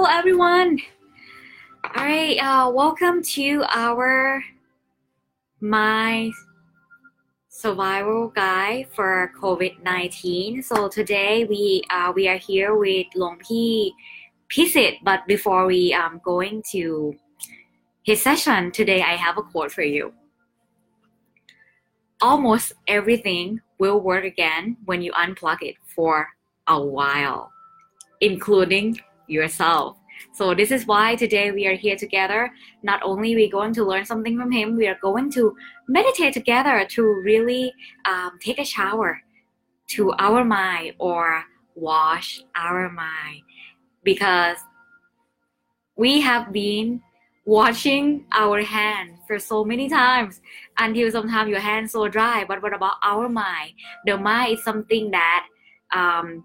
Hello, everyone. All right, uh, welcome to our my survival guide for COVID-19. So today we uh, we are here with Long Pi Pisit, but before we um going to his session today, I have a quote for you. Almost everything will work again when you unplug it for a while, including yourself. So this is why today we are here together. Not only we going to learn something from him, we are going to meditate together to really um, take a shower to our mind or wash our mind because we have been washing our hand for so many times until sometimes your hands so dry. But what about our mind? The mind is something that um,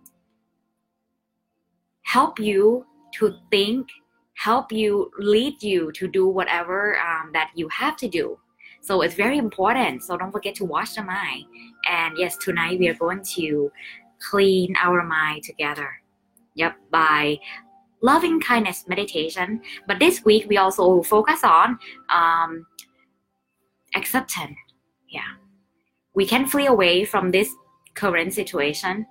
help you to think, help you, lead you to do whatever um, that you have to do. So it's very important. So don't forget to wash the mind. And yes, tonight we are going to clean our mind together. Yep, by loving kindness meditation. But this week we also focus on um, acceptance. Yeah, we can flee away from this current situation.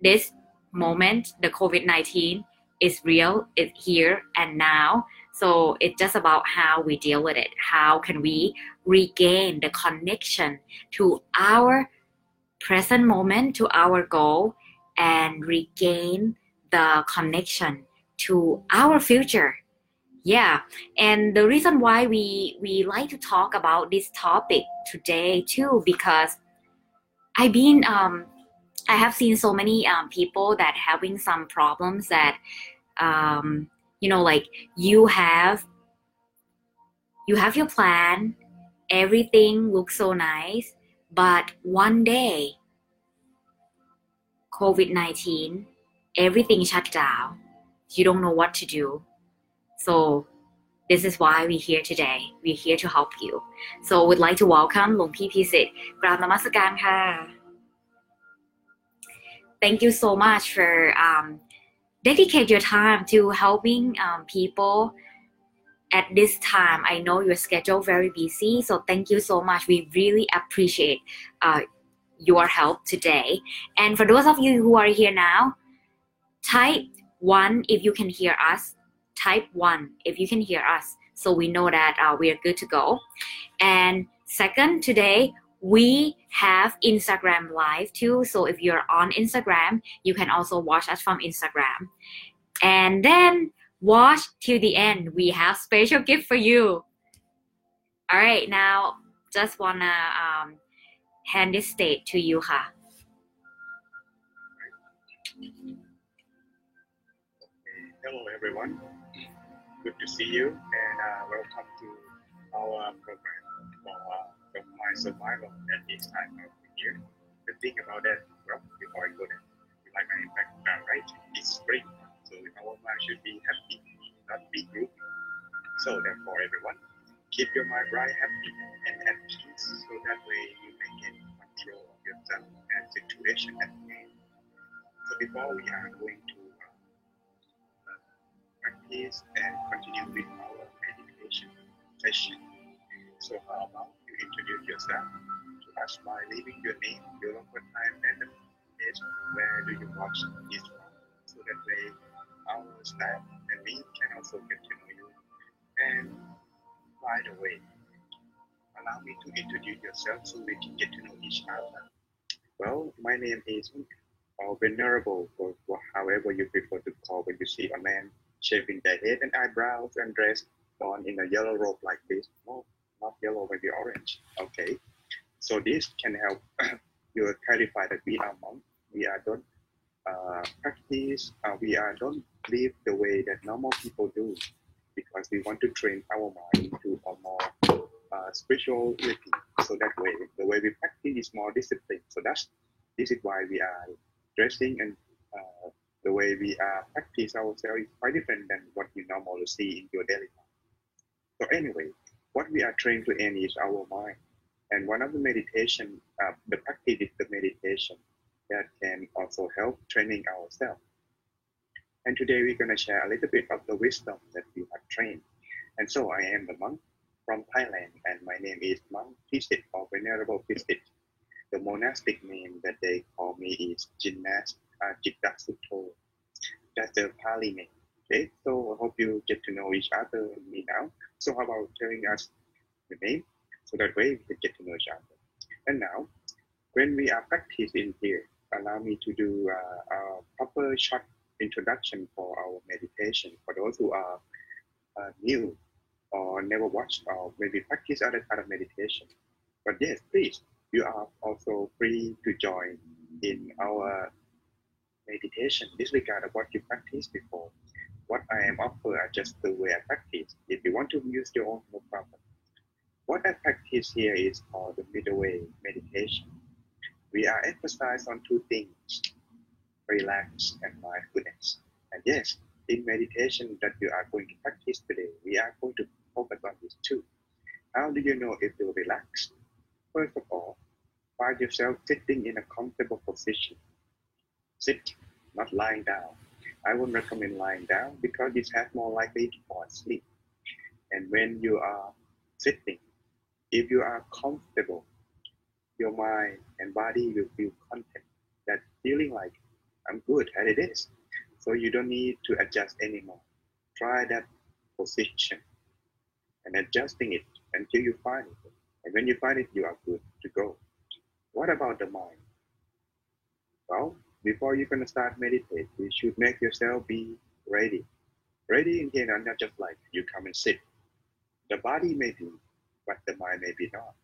This moment, the COVID 19 is real, it's here and now. So it's just about how we deal with it. How can we regain the connection to our present moment, to our goal, and regain the connection to our future? Yeah, and the reason why we we like to talk about this topic today too, because I've been um, I have seen so many um, people that having some problems that um, you know like you have you have your plan everything looks so nice but one day covid-19 everything shut down you don't know what to do so this is why we're here today we're here to help you so we'd like to welcome หลวงพี่พิสิทธิ์กราบนมัสการค่ะ thank you so much for um, dedicate your time to helping um, people at this time. I know your schedule very busy, so thank you so much. We really appreciate uh, your help today. And for those of you who are here now, type one if you can hear us. Type one if you can hear us, so we know that uh, we are good to go. And second, today we have Instagram live too. So if you're on Instagram, you can also watch us from Instagram. And then watch till the end. We have special gift for you. All right, now just wanna um, hand this stage to you, ha. Hello, everyone. Good to see you, and uh, welcome to our program uh, My Survival at this time of the year. The thing about that, well, before I go there, you like my background, right? It's spring, so mind should be happy, not be gloomy. So, therefore, everyone, keep your mind bright, happy, and at peace, so that way you may get control of yourself and situation at hand. So, before we are going to uh, practice and continue with our meditation session. So how about introduce yourself to us by leaving your name, your local time, and the place where do you watch this from, so that way our staff and me can also get to know you. And by the way, allow me to introduce yourself so we can get to know each other. Well, my name is or venerable, or however you prefer to call when you see a man shaving their head and eyebrows and dressed on in a yellow robe like this. No, not yellow, maybe orange. Okay. So this can help you clarify that we are monk. We are don't uh, practice. Uh, we are don't live the way that normal people do, because we want to train our mind to a more uh, spirituality. So that way, the way we practice is more disciplined. So that's this is why we are dressing and uh, the way we uh, practice ourselves is quite different than what you normally see in your daily life. So anyway, what we are trying to end is our mind. And one of the meditation, uh, the practice is the meditation that can also help training ourselves. And today we're going to share a little bit of the wisdom that we have trained. And so I am the monk from Thailand, and my name is Monk Pisit or Venerable Pisit. The monastic name that they call me is Jinnas uh, Jitta That's the Pali name. Okay, so I hope you get to know each other and me now. So how about telling us the name so that way we can get to know each other. And now, when we are practicing here, allow me to do uh, a proper short introduction for our meditation for those who are uh, new or never watched or maybe practice other kind of meditation. But yes, please, you are also free to join in our meditation, disregard of what you practiced before. What I am offer are just the way I practice. If you want to use your own, no problem. What I practice here is called the middle way meditation. We are emphasized on two things, relax and mindfulness. And yes, in meditation that you are going to practice today, we are going to focus on these two. How do you know if you're relaxed? First of all, find yourself sitting in a comfortable position. Sit, not lying down. I wouldn't recommend lying down because it has more likely to fall asleep. And when you are sitting, if you are comfortable, your mind and body will feel content, that feeling like I'm good as it is. So you don't need to adjust anymore. Try that position and adjusting it until you find it. And when you find it, you are good to go. What about the mind? Well, before you're going to start meditate, you should make yourself be ready. Ready in here, not just like you come and sit. The body may be, but the mind may be not.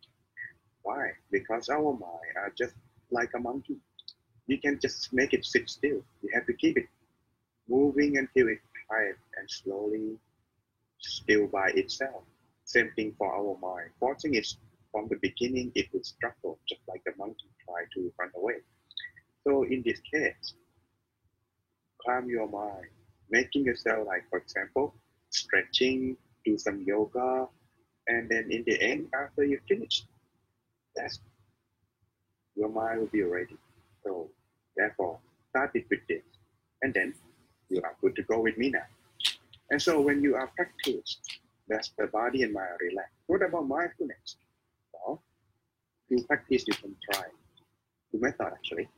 Why? Because our mind are just like a monkey. You can just make it sit still. You have to keep it moving until it's quiet and slowly still by itself. Same thing for our mind. Forcing it from the beginning, it will struggle, just like the monkey try to run away. So in this case, calm your mind, making yourself like, for example, stretching, do some yoga, and then in the end, after you finish, that's your mind will be ready. So therefore, start it with this, and then you are good to go with me now. And so when you are practiced, that's the body and mind are relaxed. What about mindfulness? Well, to practice, you can try two methods actually.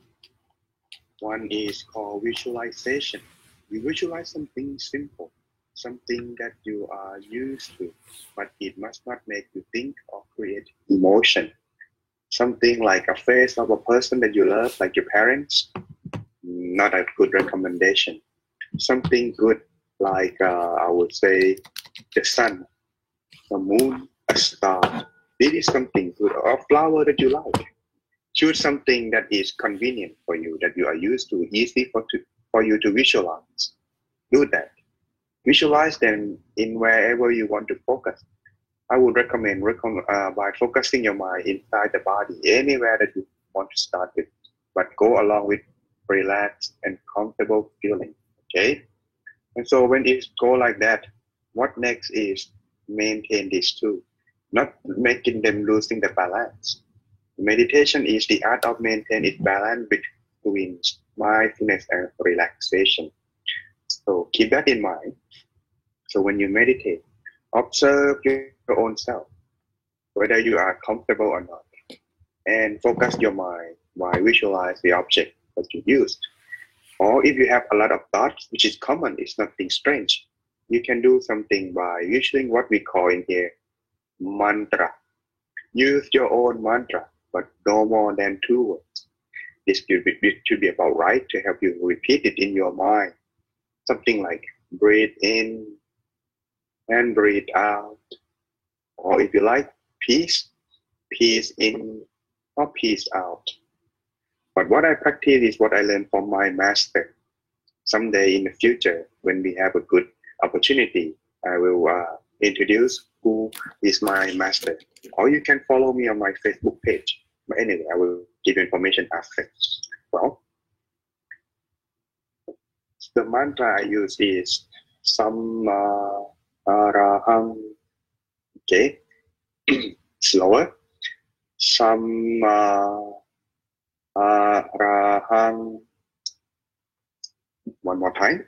One is called visualization. You visualize something simple, something that you are used to, but it must not make you think or create emotion. Something like a face of a person that you love, like your parents, not a good recommendation. Something good, like uh, I would say the sun, the moon, a star. Is something good, or a flower that you like choose something that is convenient for you, that you are used to, easy for, to, for you to visualize. Do that. Visualize them in wherever you want to focus. I would recommend uh, by focusing your mind inside the body, anywhere that you want to start with, but go along with relaxed and comfortable feeling. Okay? And so when it go like that, what next is maintain these two, not making them losing the balance. Meditation is the art of maintaining balance between mindfulness and relaxation. So keep that in mind. So when you meditate, observe your own self, whether you are comfortable or not, and focus your mind while visualize the object that you used. Or if you have a lot of thoughts, which is common, it's nothing strange. You can do something by using what we call in here mantra. Use your own mantra but no more than two words. This should be, should be about right to help you repeat it in your mind. Something like breathe in and breathe out. Or if you like, peace, peace in or peace out. But what I practice is what I learned from my master. Someday in the future, when we have a good opportunity, I will uh, introduce who is my master. Or you can follow me on my Facebook page. But anyway, I will give you information after. Well, the mantra I use is Samma Arahang. Okay, slower. Samma Arahang. One more time.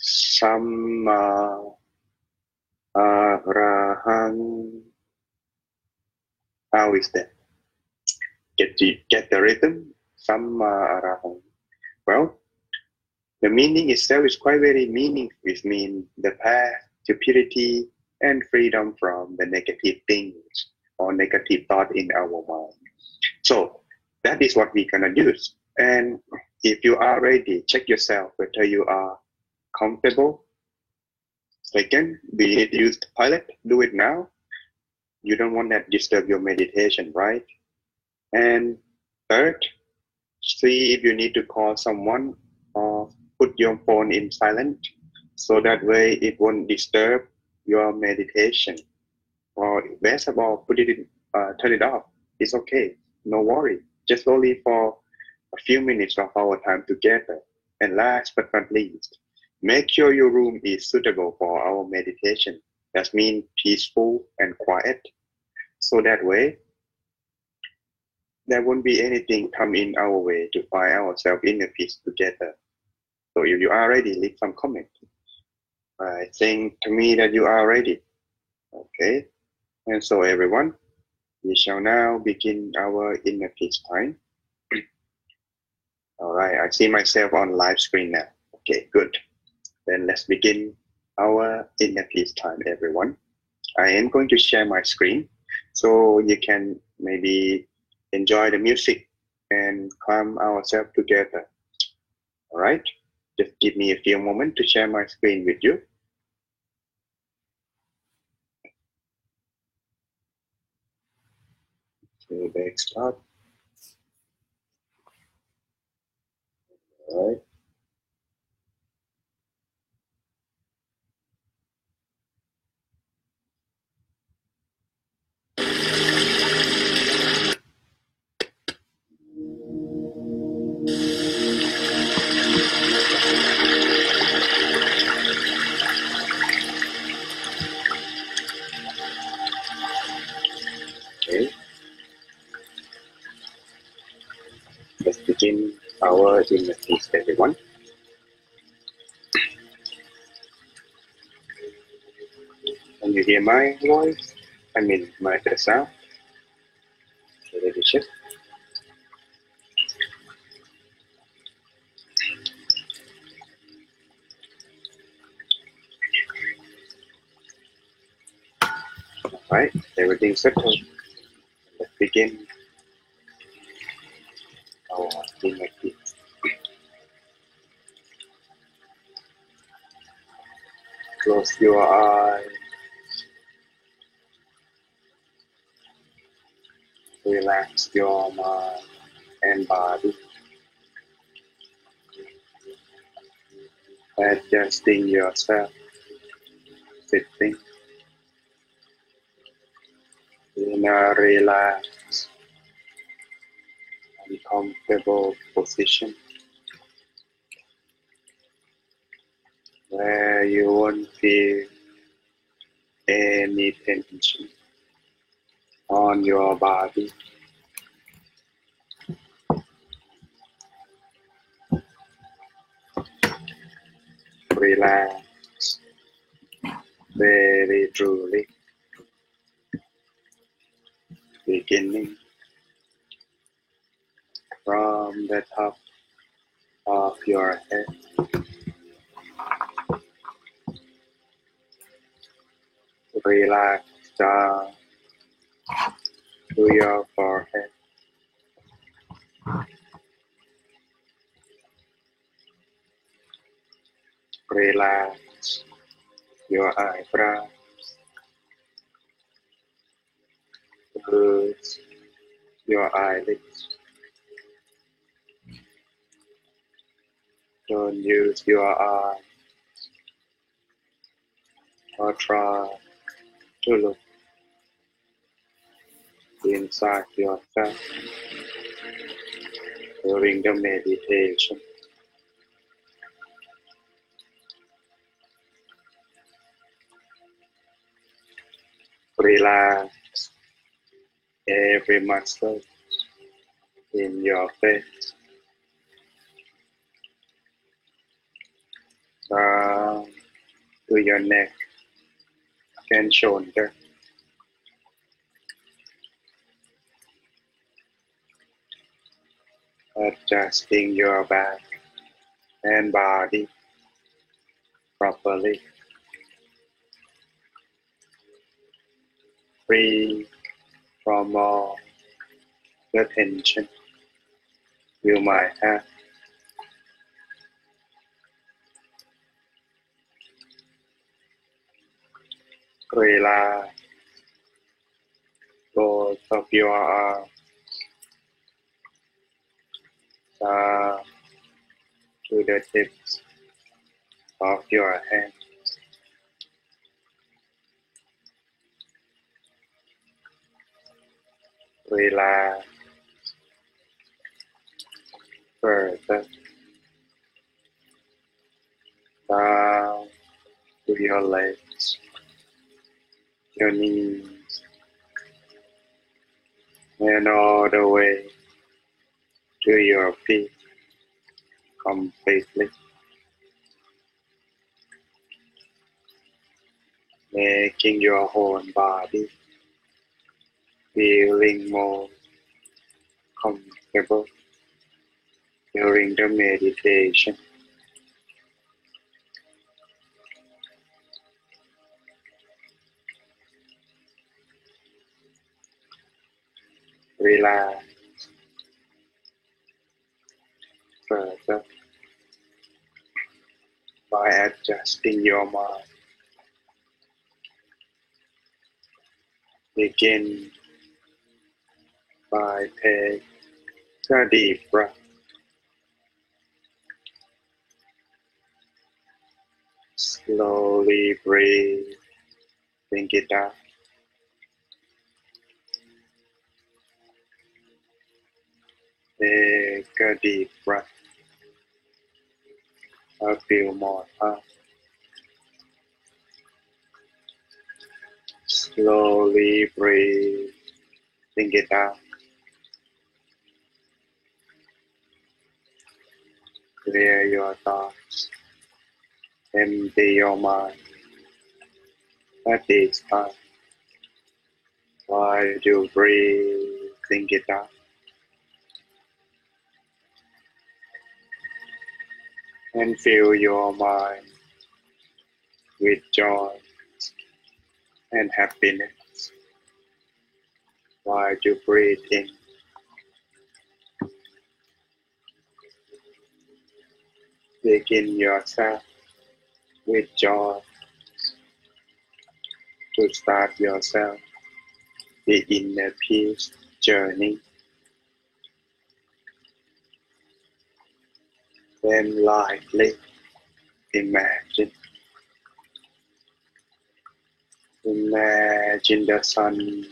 Samma Arahang. How is that? Get the, get the rhythm? Samma uh, Arahang. Well, the meaning itself is quite very meaning, which means the path to purity and freedom from the negative things or negative thought in our mind. So that is what we're gonna use. And if you are ready, check yourself whether you are comfortable. Second, we need to use the pilot. Do it now. You don't want that disturb your meditation, right? And third, see if you need to call someone or put your phone in silent so that way it won't disturb your meditation. Or best of all, put it in, uh, turn it off. It's okay. No worry. Just only for a few minutes of our time together. And last but not least, make sure your room is suitable for our meditation. That means peaceful and quiet. So that way, there won't be anything come in our way to find ourselves in a peace together. So if you are ready, leave some comment. I think to me that you are ready. Okay. And so everyone, we shall now begin our inner peace time. All right, I see myself on live screen now. Okay, good. Then let's begin our inner peace time, everyone. I am going to share my screen so you can maybe enjoy the music and calm ourselves together. All right, just give me a few moments to share my screen with you. So back start. All right. Let's begin our peace, everyone. Can you hear my voice? I mean, my the sound. So let me check. Alright, everything's settled. Let's begin our inner peace. Close your eyes. Relax your mind and body. Adjusting yourself, sitting. In a relaxed and comfortable position. Where you won't feel any tension on your body. Relax very truly, beginning from the top of your head. Relax down to your forehead. Relax your eyebrows. Close your eyelids. Don't use your eyes or try to look inside yourself during the meditation. Relax every muscle in your face. Down to your neck and shoulder. Adjusting your back and body properly. Free from all the tension you might have. Relax both of your arms Uh, down to the tips of your hands. Relax. Further. Down to your legs, your knees, and all the way to your feet completely. Making your whole body feeling more comfortable during the meditation. Relax further by adjusting your mind. Begin by taking a deep breath. Slowly breathe, think it out. Take a deep breath. A few more times. Slowly breathe, think it out. Clear your thoughts. Empty your mind. At this time, while you breathe, think it out. And fill your mind with joy and happiness while you breathe in. Begin yourself with joy to start yourself the inner peace journey. Then lightly imagine. Imagine the sun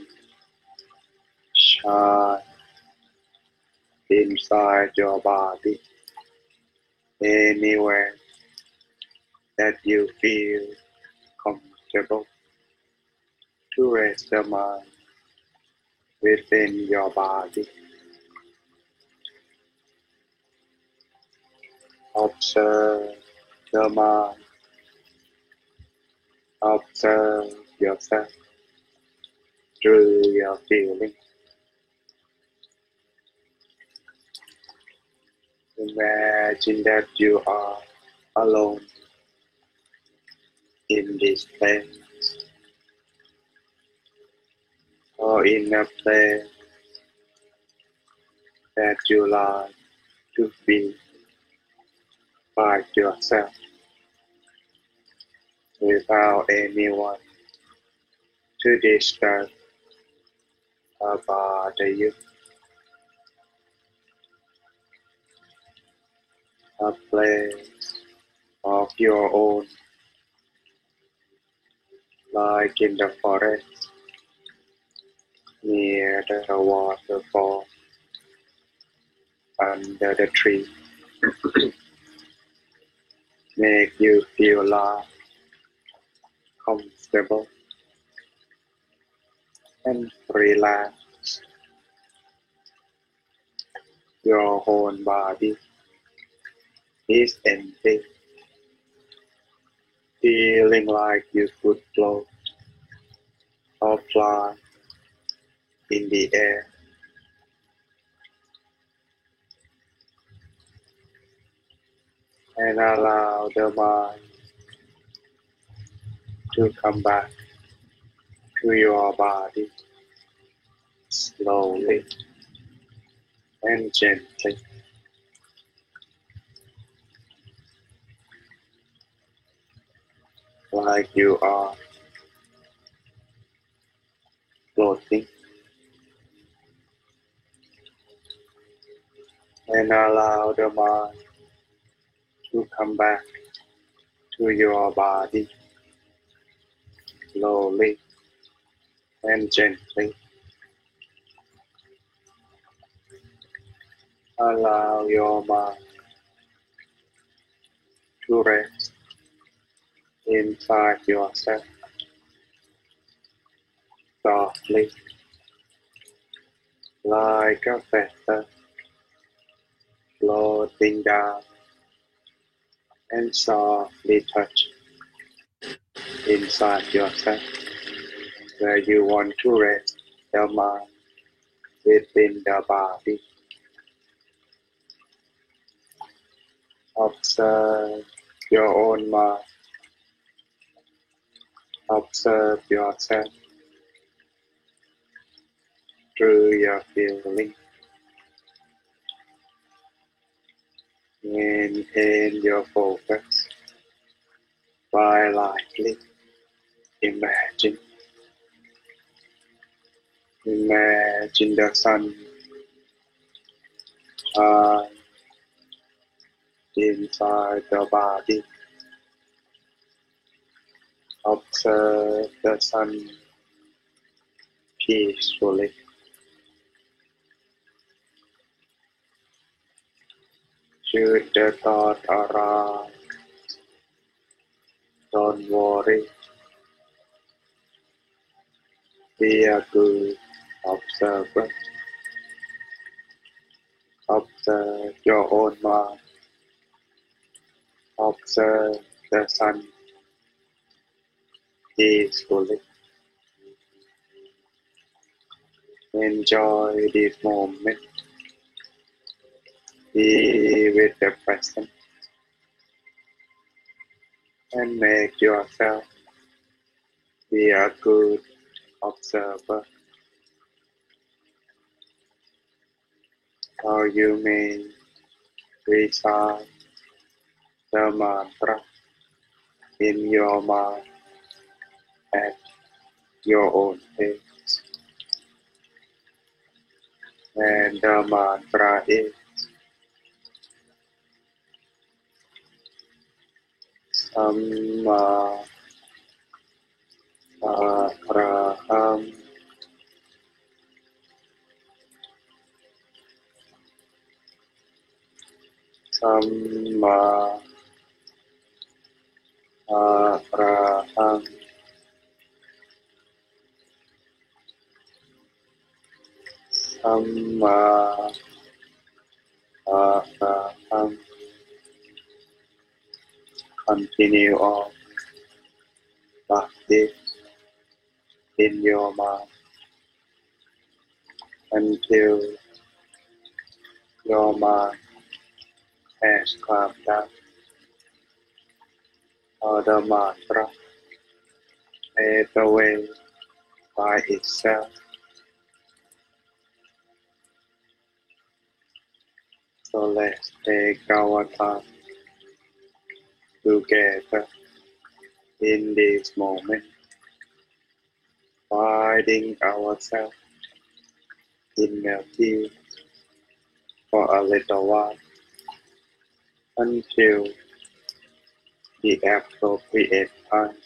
shine inside your body anywhere that you feel comfortable to rest the mind within your body. Observe the mind. Observe yourself through your feeling. Imagine that you are alone in this place or in a place that you like to be by yourself without anyone to disturb bother you. A place of your own like in the forest near the waterfall under the tree make you feel like comfortable and relaxed your whole body is empty feeling like you could float or fly in the air. And allow the mind to come back to your body slowly and gently. Like you are floating and allow the mind to come back to your body slowly and gently. Allow your mind to rest inside yourself softly like a feather floating down and softly touch inside yourself where you want to rest the mind within the body. Observe your own mind. Observe yourself through your feeling. Maintain your focus by lightly imagine. Imagine the sun shine inside the body. Observe the sun peacefully. The thought arise, don't worry. Be a good observer. Observe your own mind. Observe the sun peacefully. Enjoy this moment. Be with the present and make yourself be a good observer. Or you may recite the mantra in your mind at your own pace. And the mantra is Samma Araham Samma Araham Samma Araham Continue on. This in your mind. Until your mind has calmed down. Or the mantra fades away by itself. So let's take our time together in this moment, finding ourselves in melting for a little while until the appropriate time.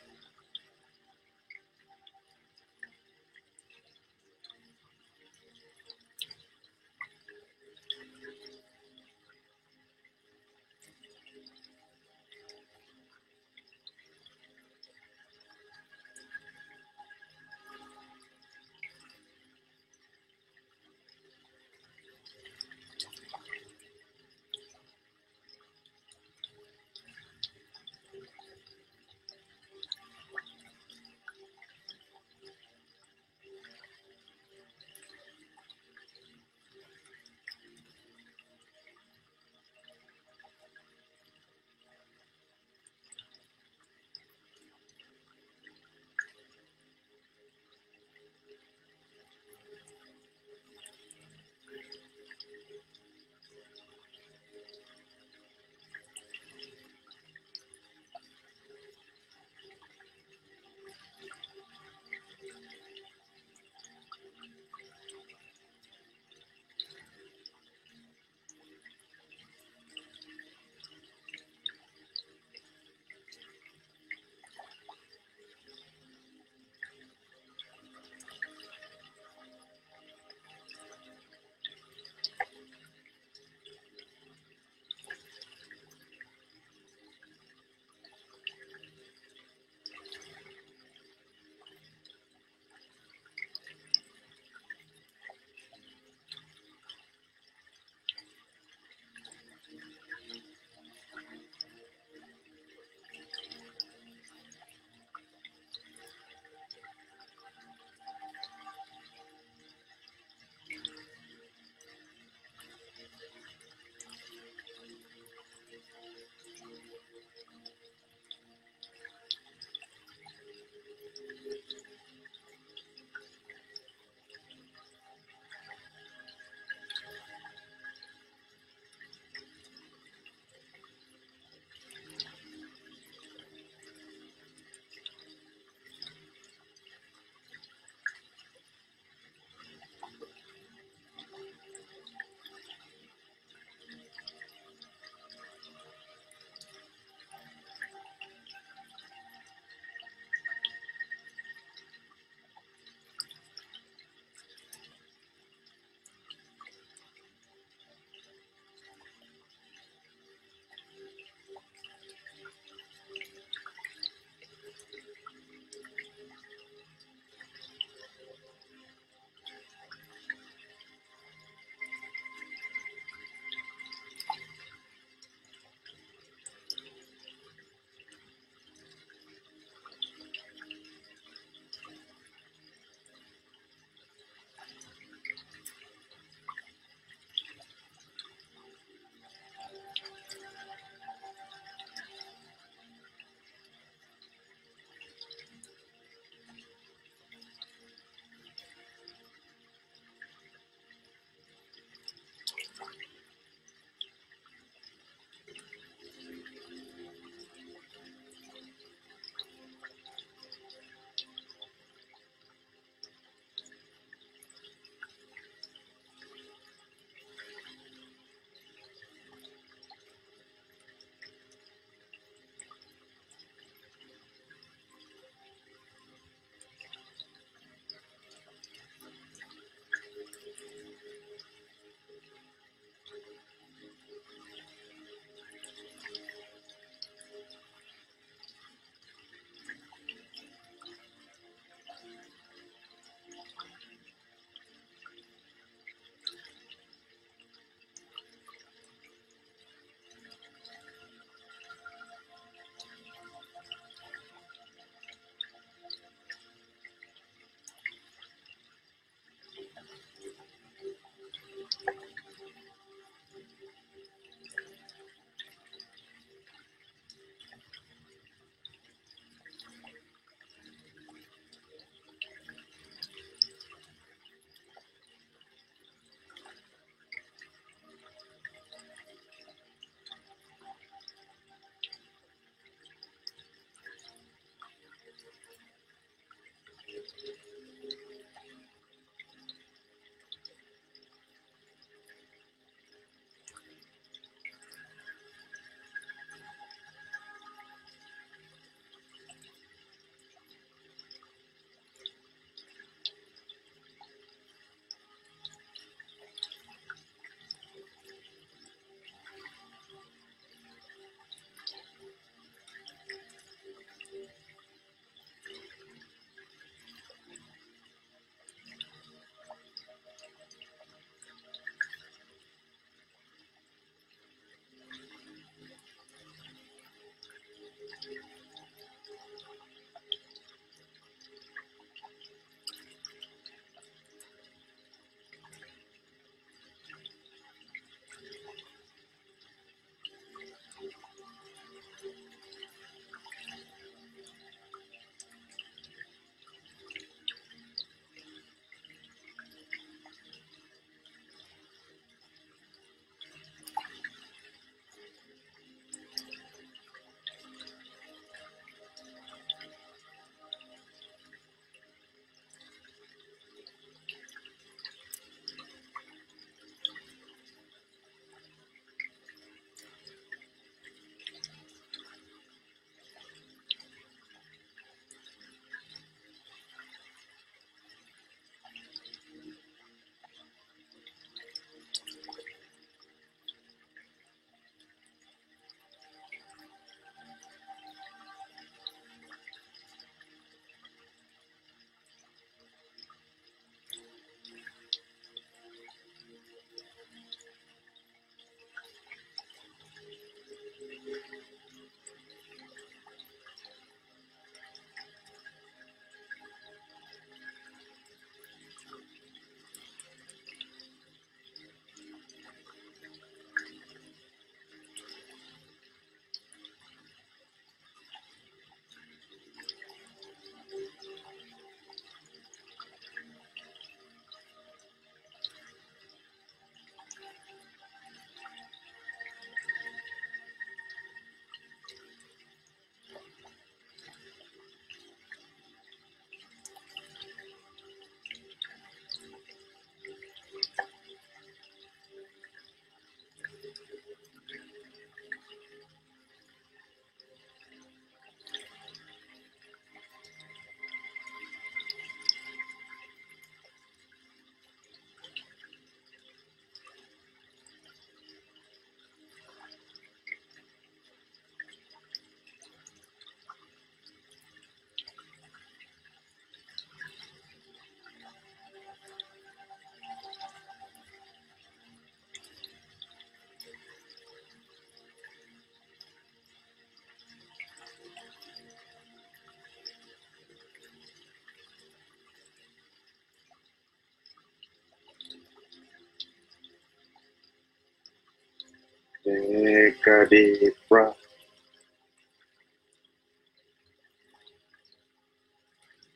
Take a deep breath.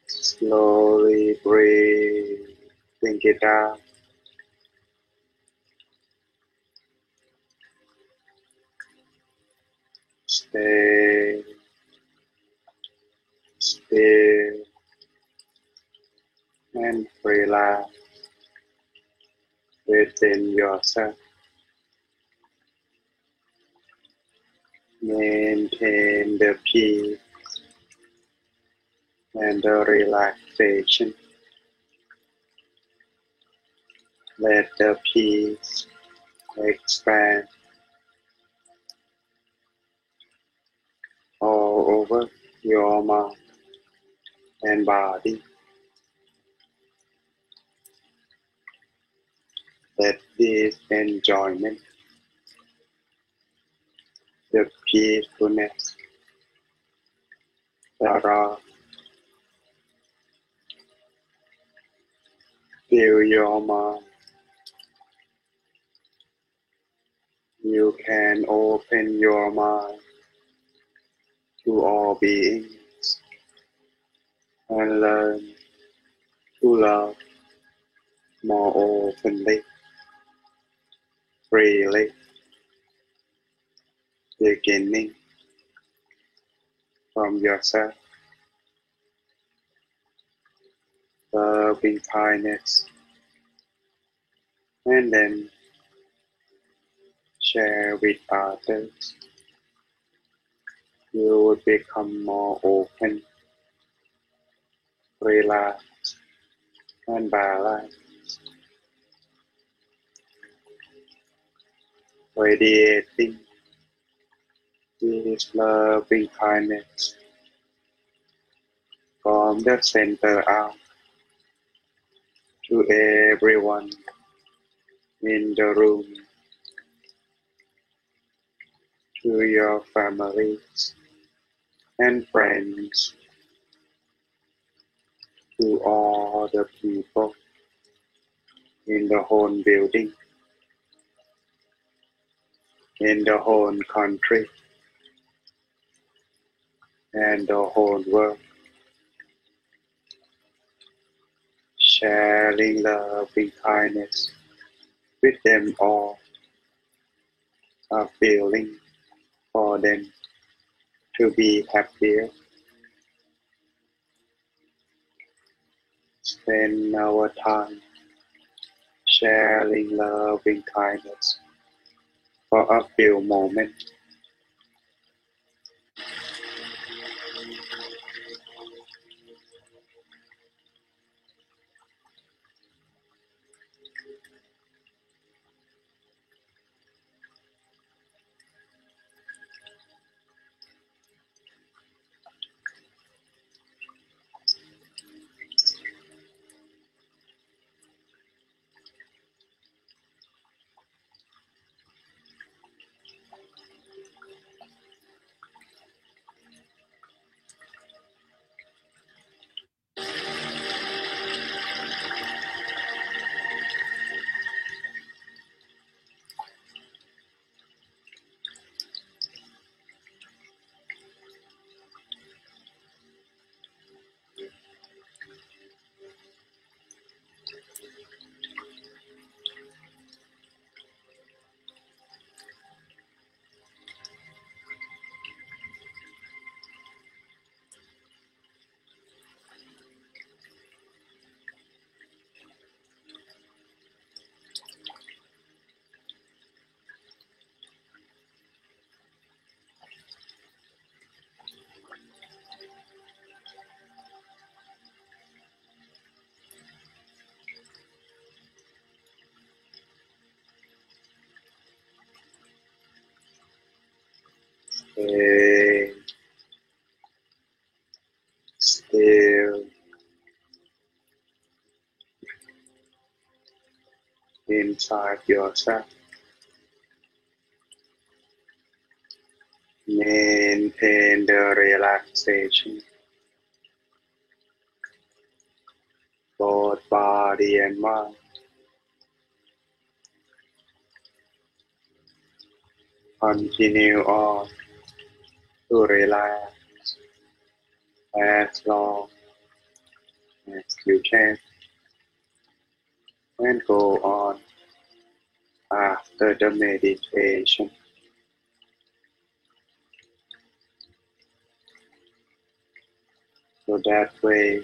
Slowly breathe. Think it out. Stay still and relax within yourself. Maintain the peace and the relaxation. Let the peace expand all over your mind and body. Let this enjoyment, the peacefulness, the fill your mind. You can open your mind to all beings and learn to love more openly, freely, beginning from yourself. Uh, loving kindness, and then share with others. You will become more open, relaxed, and balanced, radiating this loving kindness from the center out to everyone in the room, to your families and friends, to all the people in the whole building, in the whole country, and the whole world. Sharing loving kindness with them all, a feeling for them to be happier. Spend our time sharing loving kindness for a few moments. Inside yourself. Maintain the relaxation, both body and mind. continue on to relax. As long as you can. And go on after the meditation. So that way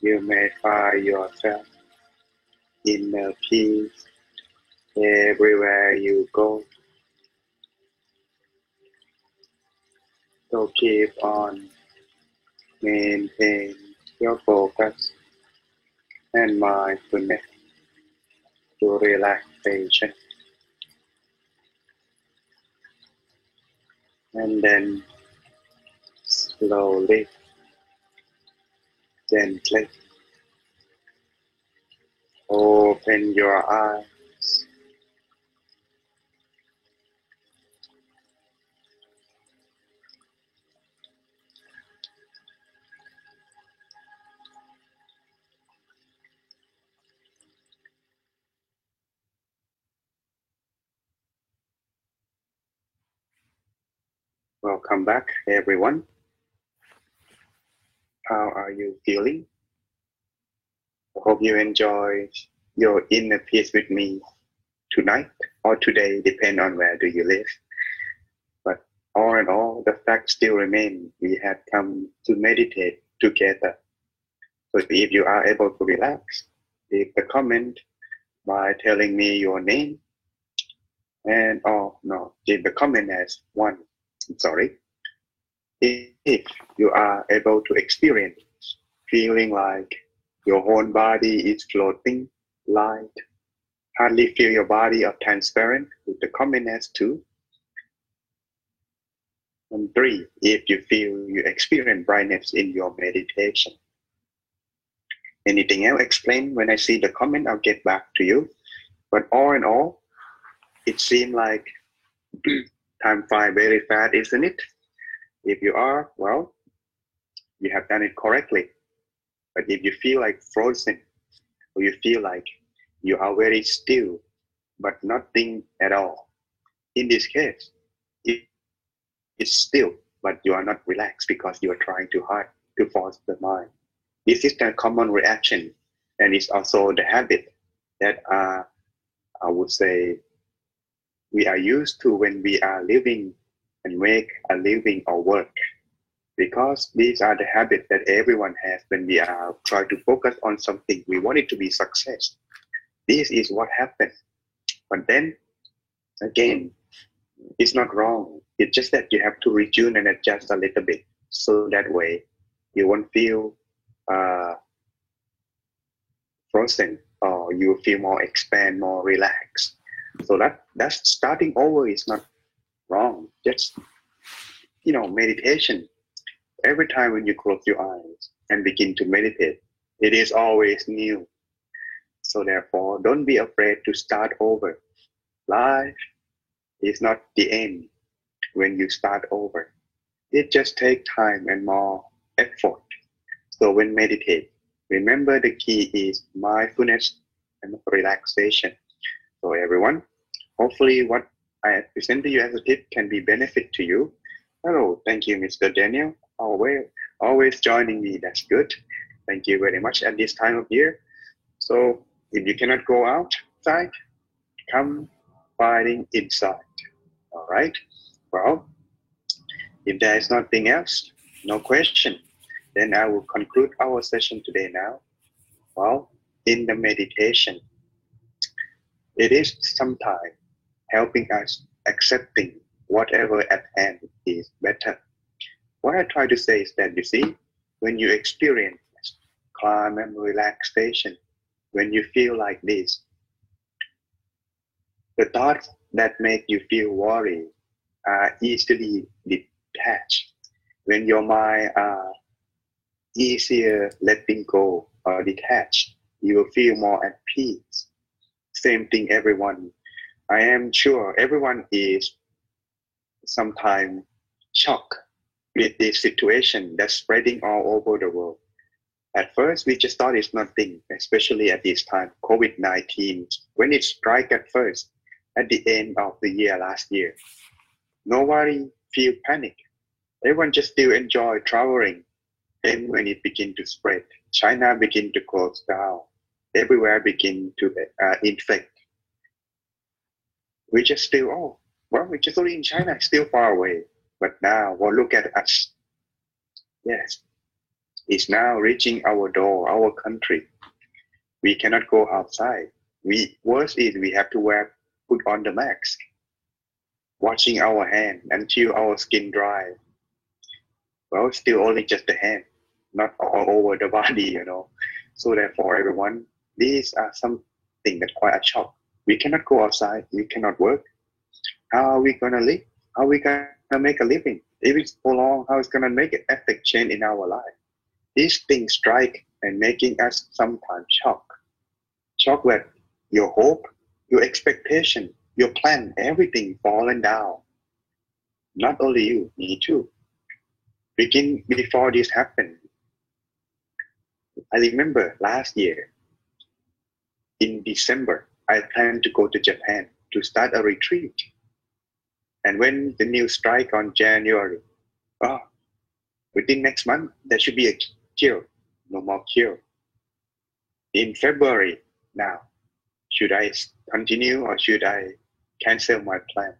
you may find yourself in a peace everywhere you go. So keep on maintaining your focus and mindfulness to relaxation. And then slowly, gently open your eyes Welcome back, everyone. How are you feeling? I hope you enjoy your inner peace with me tonight or today, depend on where do you live. But all in all, the fact still remain. We have come to meditate together. So if you are able to relax, leave a comment by telling me your name and oh no, leave the comment as one sorry, if you are able to experience feeling like your whole body is floating light, hardly feel your body of transparent with the combination two. And three, if you feel you experience brightness in your meditation. Anything else explain when I see the comment, I'll get back to you. But all in all, it seemed like time fly very fast, isn't it? If you are, well, you have done it correctly. But if you feel like frozen, or you feel like you are very still, but nothing at all, in this case, it is still, but you are not relaxed because you are trying too hard to force the mind. This is the common reaction, and it's also the habit that uh, I would say we are used to when we are living and make a living or work. Because these are the habits that everyone has when we are trying to focus on something. We want it to be success. This is what happens. But then again it's not wrong. It's just that you have to retune and adjust a little bit. So that way you won't feel uh, frozen or you feel more expand more relaxed so that that's starting over is not wrong. Just you know, meditation. Every time when you close your eyes and begin to meditate, it is always new. So therefore, don't be afraid to start over. Life is not the end when you start over. It just takes time and more effort. So when meditate, remember the key is mindfulness and relaxation. So everyone, hopefully what I present to you as a tip can be benefit to you. Hello, thank you, Mr. Daniel. Always, always joining me. That's good. Thank you very much at this time of year. So if you cannot go outside, come fighting inside. All right. Well, if there is nothing else, no question, then I will conclude our session today now. Well, in the meditation, it is sometimes helping us accepting whatever at hand is better. What I try to say is that you see, when you experience calm and relaxation, when you feel like this, the thoughts that make you feel worried are easily detached. When your mind are easier letting go or detached, you will feel more at peace same thing everyone i am sure everyone is sometimes shocked with this situation that's spreading all over the world at first we just thought it's nothing especially at this time covid-19 when it struck at first at the end of the year last year. Nobody feel panic. Everyone just still enjoy traveling. Then when it begin to spread, China begin to close down. Everywhere begin to uh, infect. We just still, oh, well, we just only in China, still far away. But now, well, look at us. Yes, it's now reaching our door, our country. We cannot go outside. We worse is we have to wear put on the mask, washing our hand until our skin dry. Well, still only just the hand, not all over the body, you know. So therefore, everyone, these are something that quite a shock. We cannot go outside. We cannot work. How are we gonna live? How are we gonna make a living? If it's for long, how is gonna make an effect change in our life? These things strike and making us sometimes shock. Shock that your hope, your expectation, your plan, everything fallen down. Not only you, me too. Begin before this happened. I remember last year, in December, I plan to go to Japan to start a retreat. And when the news strike on January, oh, within next month, there should be a cure, no more cure. In February now, should I continue or should I cancel my plan?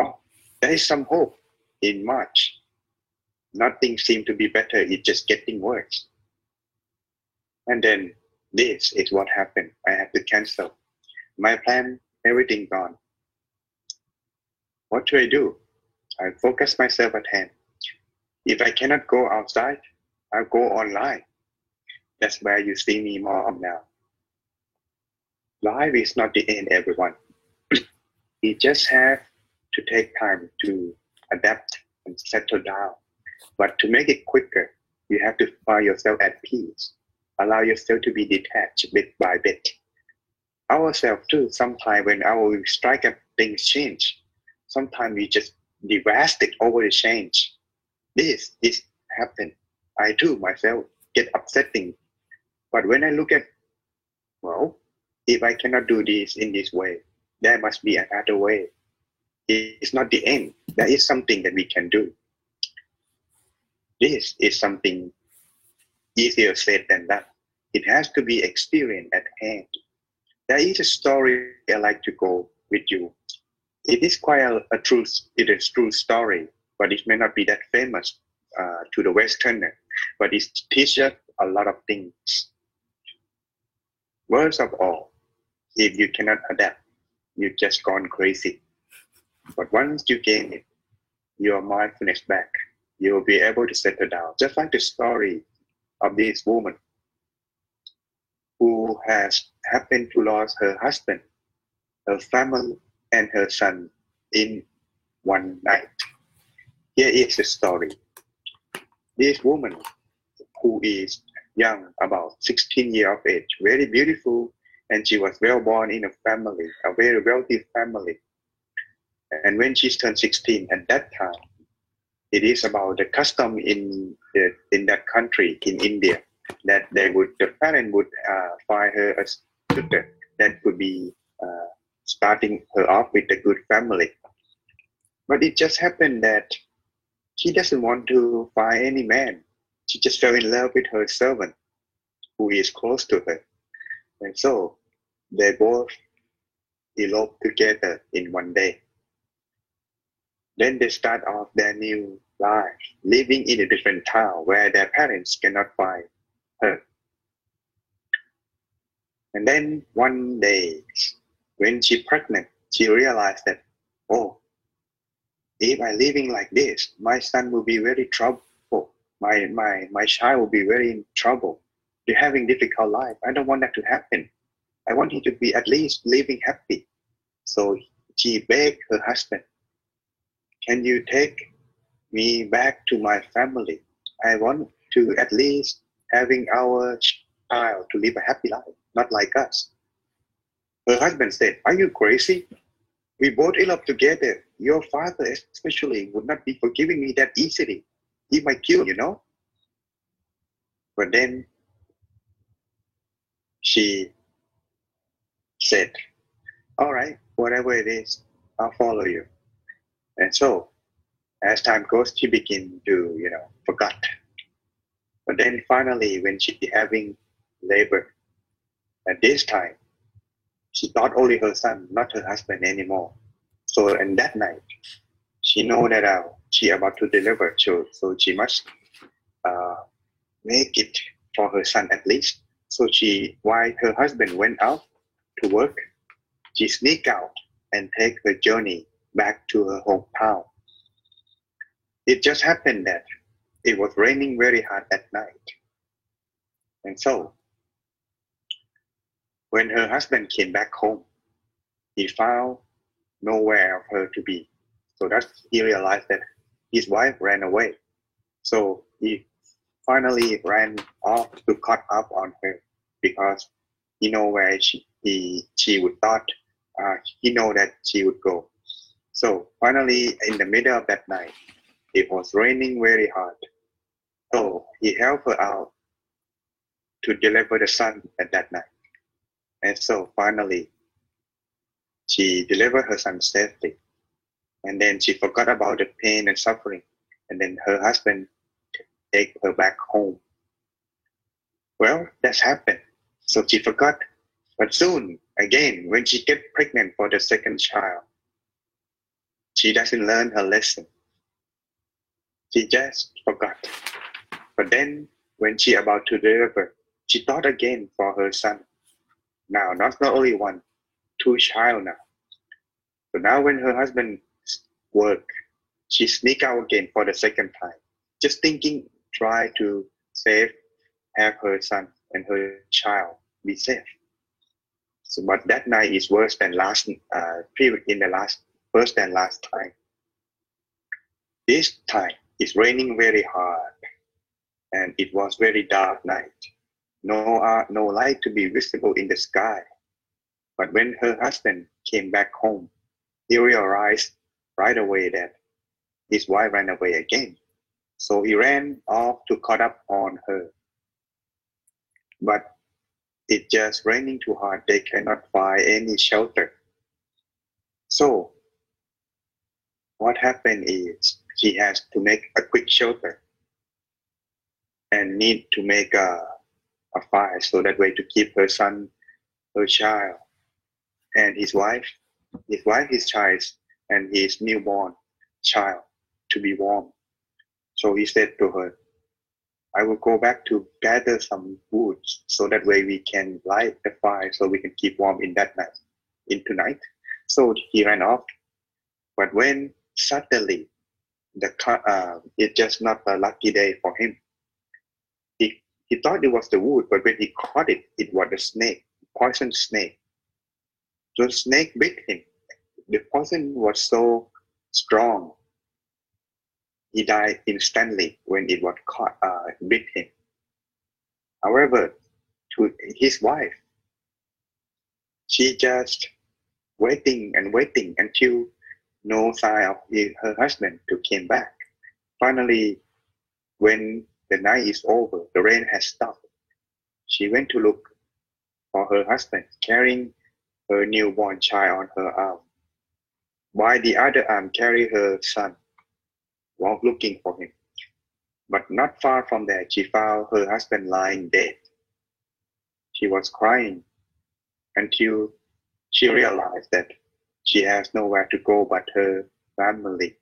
Oh, there is some hope in March. Nothing seemed to be better, it's just getting worse. And then this is what happened. I had to cancel. My plan, everything gone. What do I do? I focus myself at hand. If I cannot go outside, I go online. That's where you see me more of now. Life is not the end, everyone. you just have to take time to adapt and settle down. But to make it quicker, you have to find yourself at peace. Allow yourself to be detached bit by bit. Ourselves too, sometimes when our strike up things change, sometimes we just devastate over the change. This is happen I too myself get upsetting. But when I look at, well, if I cannot do this in this way, there must be another way. It's not the end. There is something that we can do. This is something easier said than done. It has to be experienced at hand. There is a story I like to go with you. It is quite a, a true, it is true story, but it may not be that famous uh, to the Westerner but it teaches a lot of things. Worst of all, if you cannot adapt, you've just gone crazy. But once you gain it, your mindfulness back, you will be able to settle down. Just like the story of this woman who has happened to lose her husband, her family, and her son in one night. Here is the story. This woman, who is young, about 16 years of age, very beautiful, and she was well born in a family, a very wealthy family. And when she turned 16, at that time, it is about the custom in the, in that country, in India, that they would the parent would uh, find her a tutor that could be uh, starting her off with a good family. But it just happened that she doesn't want to find any man. She just fell in love with her servant, who is close to her. And so they both eloped together in one day. Then they start off their new life, living in a different town where their parents cannot find her. And then one day, when she pregnant, she realized that, oh, if I living like this, my son will be very trouble. My my my child will be very in trouble. They're having difficult life. I don't want that to happen. I want him to be at least living happy. So she begged her husband, "Can you take me back to my family? I want to at least having our child to live a happy life, not like us." Her husband said, "Are you crazy? We both eloped together. Your father, especially, would not be forgiving me that easily. He might kill, you know. But then she said, All right, whatever it is, I'll follow you. And so, as time goes, she begin to, you know, forget. But then finally, when she having labor, at this time, she thought only her son, not her husband anymore. So, in that night, she know that uh, she about to deliver, so, so she must uh, make it for her son at least. So she, while her husband went out to work, she sneak out and take her journey back to her hometown. It just happened that it was raining very hard at night. And so, when her husband came back home, he found nowhere of her to be. So that he realized that his wife ran away. So he finally ran off to cut up on her because he know where she he she would thought uh, he know that she would go. So finally, in the middle of that night, it was raining very hard. So he helped her out to deliver the son at that night. And so finally, she delivered her son safely. And then she forgot about the pain and suffering. And then her husband take her back home. Well, that's happened. So she forgot. But soon, again, when she get pregnant for the second child, she doesn't learn her lesson. She just forgot. But then, when she about to deliver, she thought again for her son. Now, not, not only one, two child now. So now when her husband work, she sneak out again for the second time, just thinking try to save, have her son and her child be safe. So, but that night is worse than last uh, in the last worse and last time. This time it's raining very hard, and it was very dark night. No uh, no light to be visible in the sky. But when her husband came back home, he realized right away that his wife ran away again. So he ran off to caught up on her. But it's just raining too hard. They cannot find any shelter. So what happened is she has to make a quick shelter and need to make a, a fire so that way to keep her son, her child, and his wife, his wife, his child, and his newborn child to be warm. So he said to her, I will go back to gather some wood so that way we can light the fire so we can keep warm in that night, in tonight. So he ran off. But when suddenly the uh, it's just not a lucky day for him. He he thought it was the wood, but when he caught it, it was a snake, poison snake. So the snake bit him. The poison was so strong he died instantly when it was caught, uh, bit him. However, to his wife, she just waiting and waiting until no sign of her husband to came back. Finally, when the night is over, the rain has stopped. She went to look for her husband, carrying her newborn child on her arm, while the other arm carried her son while looking for him. But not far from there, she found her husband lying dead. She was crying until she realized that she has nowhere to go but her family.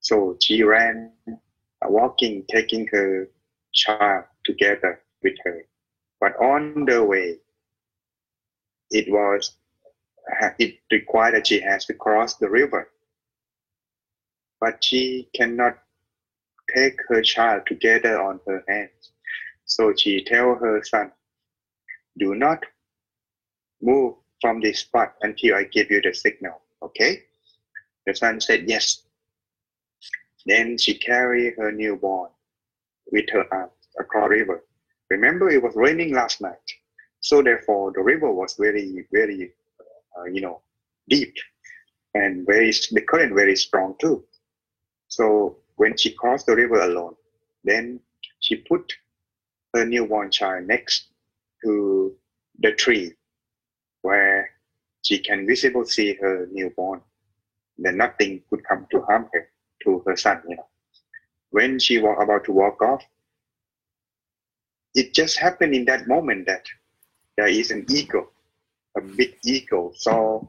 So she ran, uh, walking, taking her child together with her. But on the way, it was it required that she has to cross the river but she cannot take her child together on her hands. So she tell her son, do not move from this spot until I give you the signal, okay? The son said yes. Then she carried her newborn with her arms across the river. Remember, it was raining last night, so therefore the river was very, very, uh, you know, deep and very the current very strong too. So when she crossed the river alone, then she put her newborn child next to the tree where she can visibly see her newborn. Then nothing could come to harm her, to her son, you know. When she was about to walk off, it just happened in that moment that there is an eagle, a big eagle saw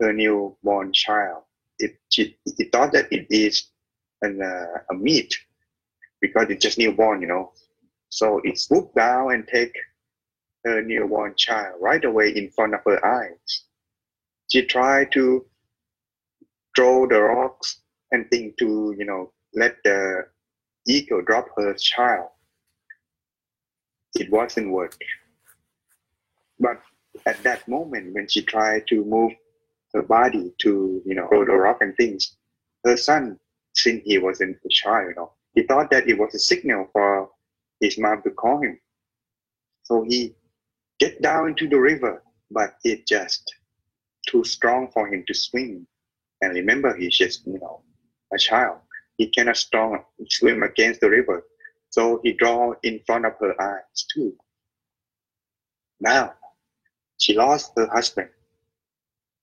her newborn child. It, she, it thought that it is an, uh, a meat because it's just newborn, you know. So it swooped down and take her newborn child right away in front of her eyes. She tried to throw the rocks and think to, you know, let the eagle drop her child. It wasn't working. But at that moment, when she tried to move her body to, you know, throw the rock and things, her son, since he wasn't a child, you know, he thought that it was a signal for his mom to call him. So he get down into the river, but it just too strong for him to swim. And remember, he's just, you know, a child. He cannot strong swim against the river. So he draw in front of her eyes too. Now, she lost her husband,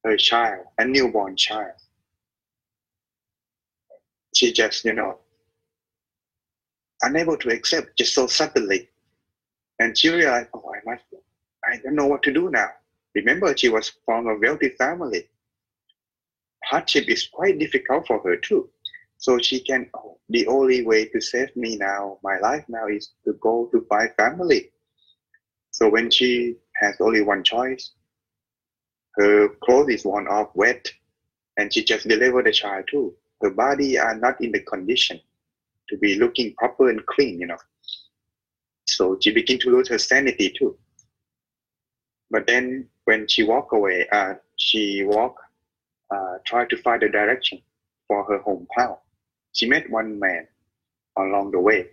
her child, a newborn child. She just, you know, unable to accept just so suddenly. And she realized, oh, I must, I don't know what to do now. Remember, she was from a wealthy family. Hardship is quite difficult for her too. So she can, oh, the only way to save me now, my life now is to go to find family. So when she has only one choice, her clothes is worn off wet, and she just delivered the child too. Her body are not in the condition to be looking proper and clean, you know. So she begin to lose her sanity too. But then when she walk away, uh, she walk, uh, try to find the direction for her hometown. She met one man along the way.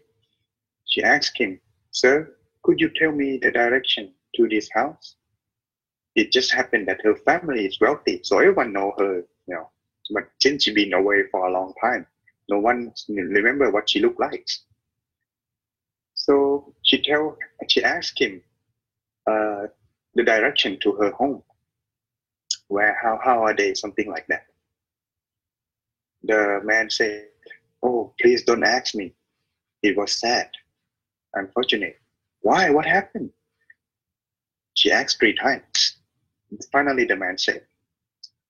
She asked him, Sir, could you tell me the direction to this house? It just happened that her family is wealthy, so everyone know her, you know. But since she been away for a long time, no one remember what she looked like. So she tell, she asked him, uh, the direction to her home. Where, how, how are they? Something like that. The man said, Oh, please don't ask me. It was sad, unfortunate. Why? What happened? She asked three times. Finally, the man said,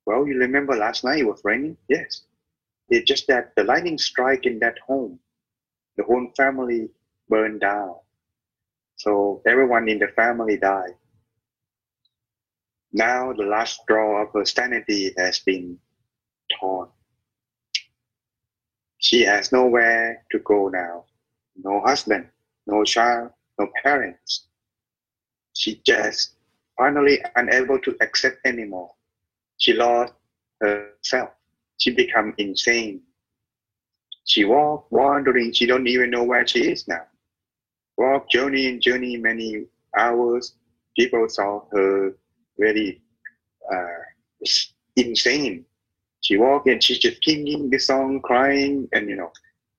Well, you remember last night it was raining? Yes. It's just that the lightning strike in that home. The whole family burned down. So everyone in the family died. Now the last straw of her sanity has been torn. She has nowhere to go now. No husband, no child, no parents. She just finally unable to accept anymore. She lost herself. She become insane. She walk, wandering. She don't even know where she is now. Walk, journey and journey many hours. People saw her very uh, insane. She walked and she's just singing the song, crying, and you know,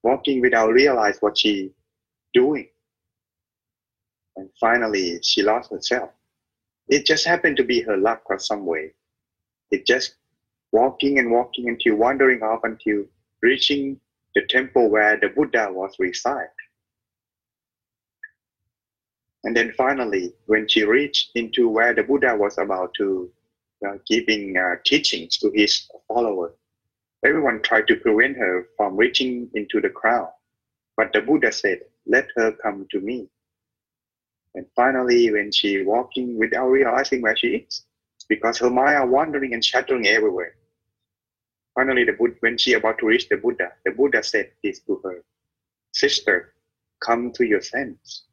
walking without realize what she doing. And finally, she lost herself. It just happened to be her luck or some way. It just walking and walking until wandering off until reaching the temple where the Buddha was reside. And then finally, when she reached into where the Buddha was about to uh, giving uh, teachings to his followers, everyone tried to prevent her from reaching into the crowd. But the Buddha said, let her come to me. And finally, when she walking without realizing where she is, because her mind are wandering and shattering everywhere. Finally, the Buddha, when she about to reach the Buddha, the Buddha said this to her, sister, come to your sense.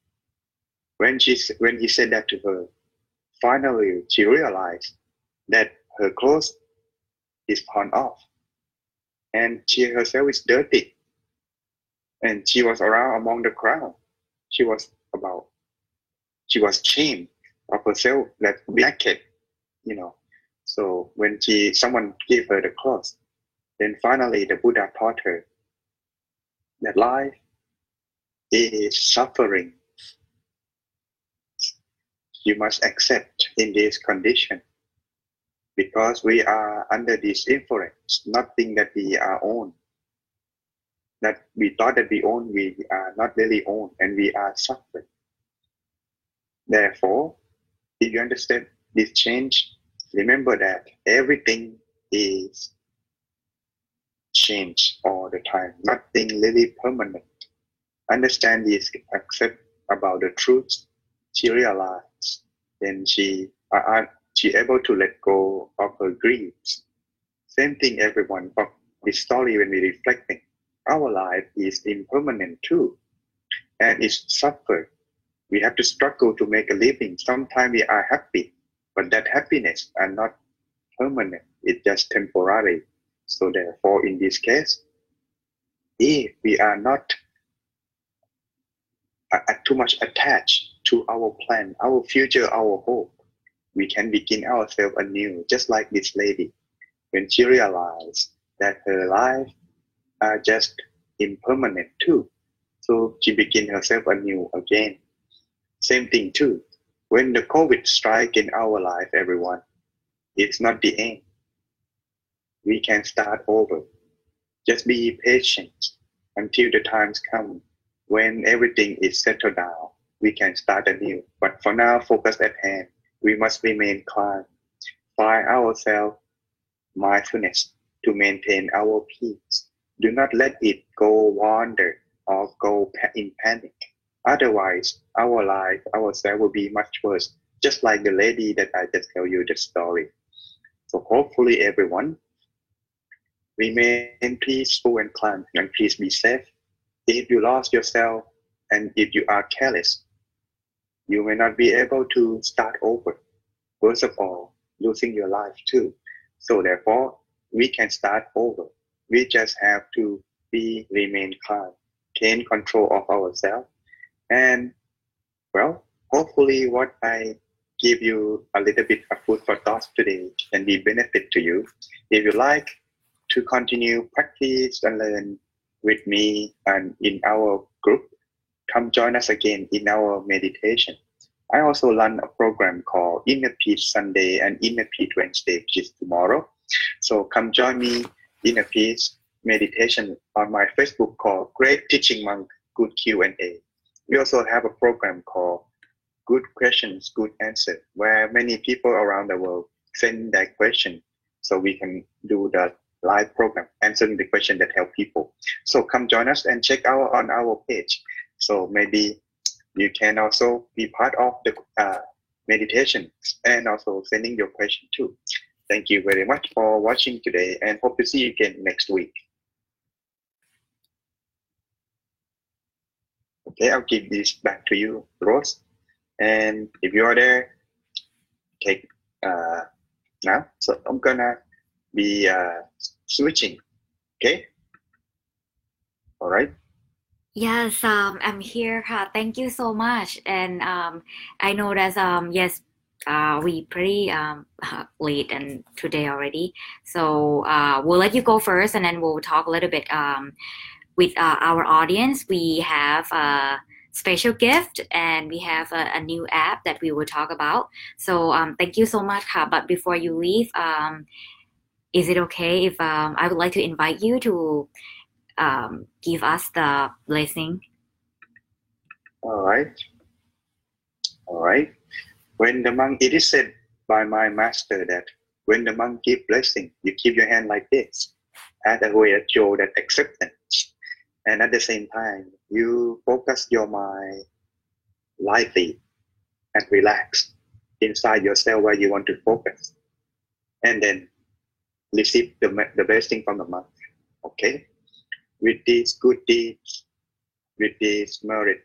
When she when he said that to her, finally she realized that her clothes is torn off, and she herself is dirty, and she was around among the crowd. She was about, she was ashamed of herself that naked, you know. So when she someone gave her the clothes, then finally the Buddha taught her that life is suffering you must accept in this condition. because we are under this influence, nothing that we are own. That we thought that we own, we are not really own, and we are suffering. Therefore, if you understand this change, remember that everything is change all the time. Nothing really permanent. Understand this, accept about the truth. She realized. Then she uh, she able to let go of her griefs. Same thing, everyone. From this story, when we reflecting, our life is impermanent too, and it's suffered. We have to struggle to make a living. Sometimes we are happy, but that happiness are not permanent. It's just temporary. So therefore, in this case, if we are not uh, too much attached to our plan, our future, our hope, we can begin ourselves anew, just like this lady. When she realized that her life are just impermanent too, so she begin herself anew again. Same thing too. When the COVID strike in our life, everyone, it's not the end we can start over. Just be patient until the times come when everything is settled down. We can start anew. But for now, focus at hand. We must remain calm. Find ourselves mindfulness to maintain our peace. Do not let it go wander or go in panic. Otherwise, our life, ourselves will be much worse, just like the lady that I just tell you the story. So hopefully everyone Remain peaceful and calm, and please be safe. If you lost yourself and if you are careless, you may not be able to start over. First of all, losing your life too. So therefore, we can start over. We just have to be remain calm, gain control of ourselves, and well, hopefully, what I give you a little bit of food for thought today can be benefit to you. If you like, to continue practice and learn with me and in our group, come join us again in our meditation. I also run a program called Inner Peace Sunday and Inner Peace Wednesday, which is tomorrow. So come join me in a Peace meditation on my Facebook called Great Teaching Monk Good Q&A. We also have a program called Good Questions, Good Answer, where many people around the world send their question so we can do the live program answering the question that help people. So come join us and check out on our page. So maybe you can also be part of the uh, meditation and also sending your question too. Thank you very much for watching today and hope to see you again next week. Okay, I'll give this back to you, Rose. And if you are there, take uh, now. So I'm gonna be uh, switching. Okay. All right. Yes, um, I'm here. Uh, thank you so much. And um, I know that um, yes, uh, we pretty um, late and today already. So uh, we'll let you go first, and then we'll talk a little bit um, with uh, our audience. We have a special gift, and we have a, a new app that we will talk about. So um, thank you so much. But before you leave, um, is it okay if um, I would like to invite you to um, give us the blessing? All right. All right. When the monk, it is said by my master that when the monk give blessing, you keep your hand like this, as a way to show that acceptance. And at the same time, you focus your mind lightly and relax inside yourself where you want to focus. And then receive the, the blessing from the monk. Okay? With these good deeds, with this merit,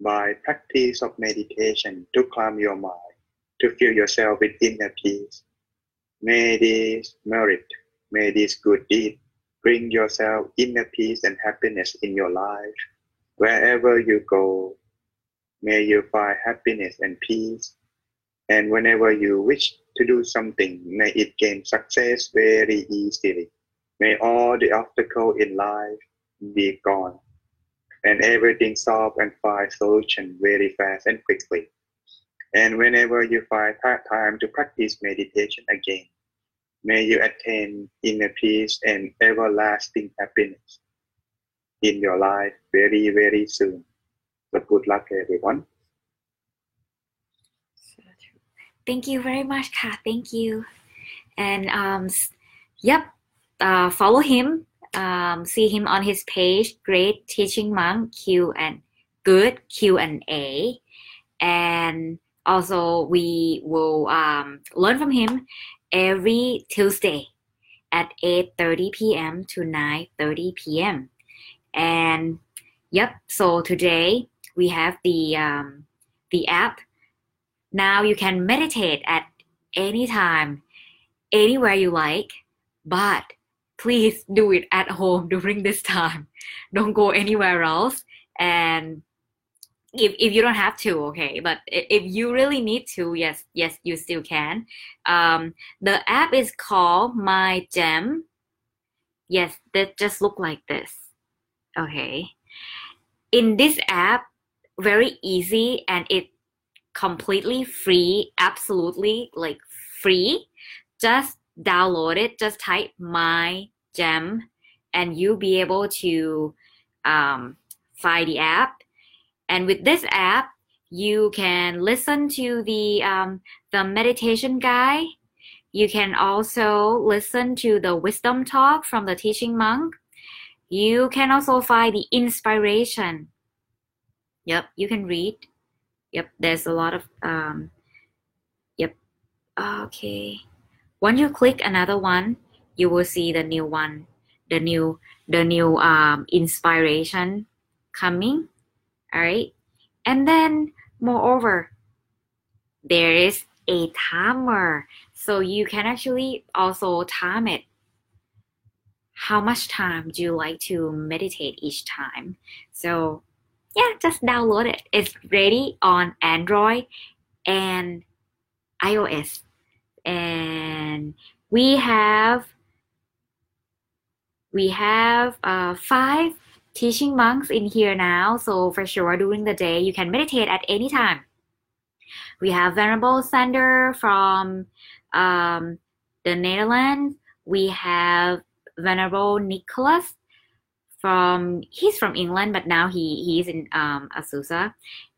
by practice of meditation to calm your mind, to fill yourself with inner peace, may this merit, may this good deed bring yourself inner peace and happiness in your life. Wherever you go, may you find happiness and peace. And whenever you wish to do something, may it gain success very easily. May all the obstacles in life be gone, and everything solve and find solution very fast and quickly. And whenever you find time to practice meditation again, may you attain inner peace and everlasting happiness in your life very, very soon. So good luck, everyone. Thank you very much, Ka. Thank you. And um, yep, uh, follow him. Um, see him on his page. Great teaching monk Q and good Q and A. And also we will um, learn from him every Tuesday at 8:30 p.m. to 9:30 p.m. And yep, so today we have the um, the app. Now you can meditate at any time, anywhere you like, but please do it at home during this time. Don't go anywhere else. And if, if you don't have to, okay, but if you really need to, yes, yes, you still can. Um, the app is called My Gem. Yes, that just look like this. Okay. In this app, very easy and it completely free, absolutely like free. Just download it, just type my gem and you'll be able to um, find the app. And with this app, you can listen to the um, the meditation guide. You can also listen to the wisdom talk from the teaching monk. You can also find the inspiration. Yep, you can read. Yep, there's a lot of um, yep. Okay. Once you click another one, you will see the new one, the new the new um, inspiration coming. All right, and then moreover, there is a timer, so you can actually also time it. How much time do you like to meditate each time? So yeah, just download it. It's ready on Android and iOS and we have we have uh, five teaching monks in here now. So for sure during the day you can meditate at any time. We have venerable sander from um, the netherlands. We have venerable nicholas from he's from england but now he he's in um,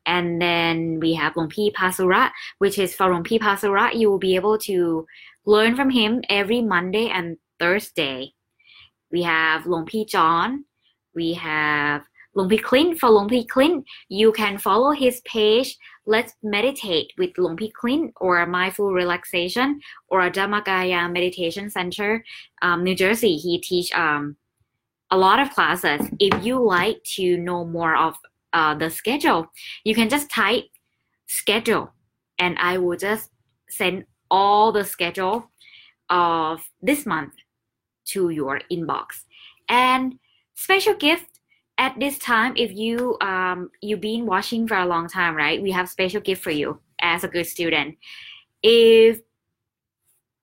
and then we have Longpi Pasura, which is for Longpi Pasura, you will be able to learn from him every Monday and Thursday. We have Longpi John. We have Longpi Clint. For Longpi Clint, you can follow his page. Let's meditate with Longpi Clint or Mindful Relaxation or Dhammakaya Meditation Center, um, New Jersey. He teach um, a lot of classes. If you like to know more of uh, the schedule, you can just type schedule and I will just send all the schedule of this month to your inbox. And special gift at this time, if you um you've been watching for a long time, right? We have special gift for you as a good student. If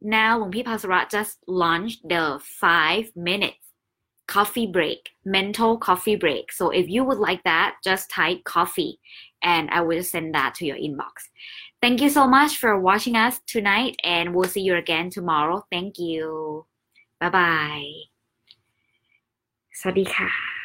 now Longpi Pasura just launched the five minutes coffee break, mental coffee break. So if you would like that, just type coffee and I will send that to your inbox. Thank you so much for watching us tonight and we'll see you again tomorrow. Thank you. Bye bye. สวัสดีค่ะ